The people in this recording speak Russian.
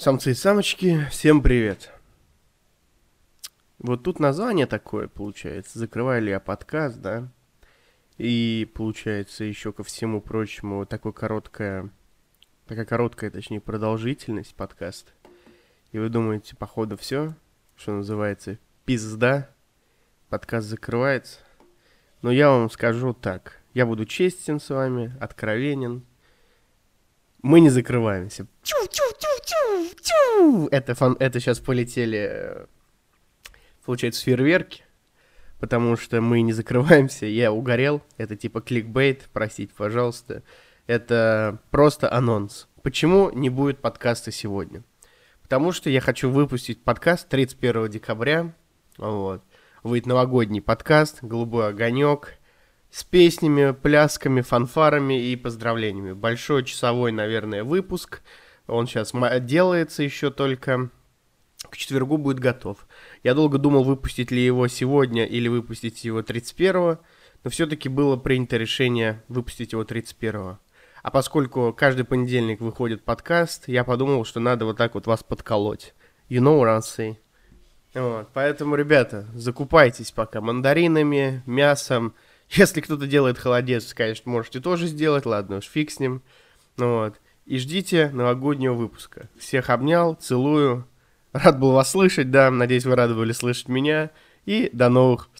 Самцы и самочки, всем привет. Вот тут название такое получается. Закрываю ли я подкаст, да? И получается еще ко всему прочему вот такое короткая, такая короткая, точнее, продолжительность подкаста. И вы думаете, походу все, что называется, пизда, подкаст закрывается. Но я вам скажу так. Я буду честен с вами, откровенен. Мы не закрываемся. Это, фан... это сейчас полетели, э, получается, фейерверки, потому что мы не закрываемся. Я угорел. Это типа кликбейт, простите, пожалуйста. Это просто анонс. Почему не будет подкаста сегодня? Потому что я хочу выпустить подкаст 31 декабря. Вот. Выйдет новогодний подкаст «Голубой огонек» с песнями, плясками, фанфарами и поздравлениями. Большой часовой, наверное, выпуск – он сейчас делается еще только. К четвергу будет готов. Я долго думал, выпустить ли его сегодня или выпустить его 31-го, но все-таки было принято решение выпустить его 31-го. А поскольку каждый понедельник выходит подкаст, я подумал, что надо вот так вот вас подколоть. You know what I'm saying. Вот, поэтому, ребята, закупайтесь пока мандаринами, мясом. Если кто-то делает холодец, конечно, можете тоже сделать, ладно уж, фиг с ним. Вот и ждите новогоднего выпуска. Всех обнял, целую. Рад был вас слышать, да. Надеюсь, вы рады были слышать меня. И до новых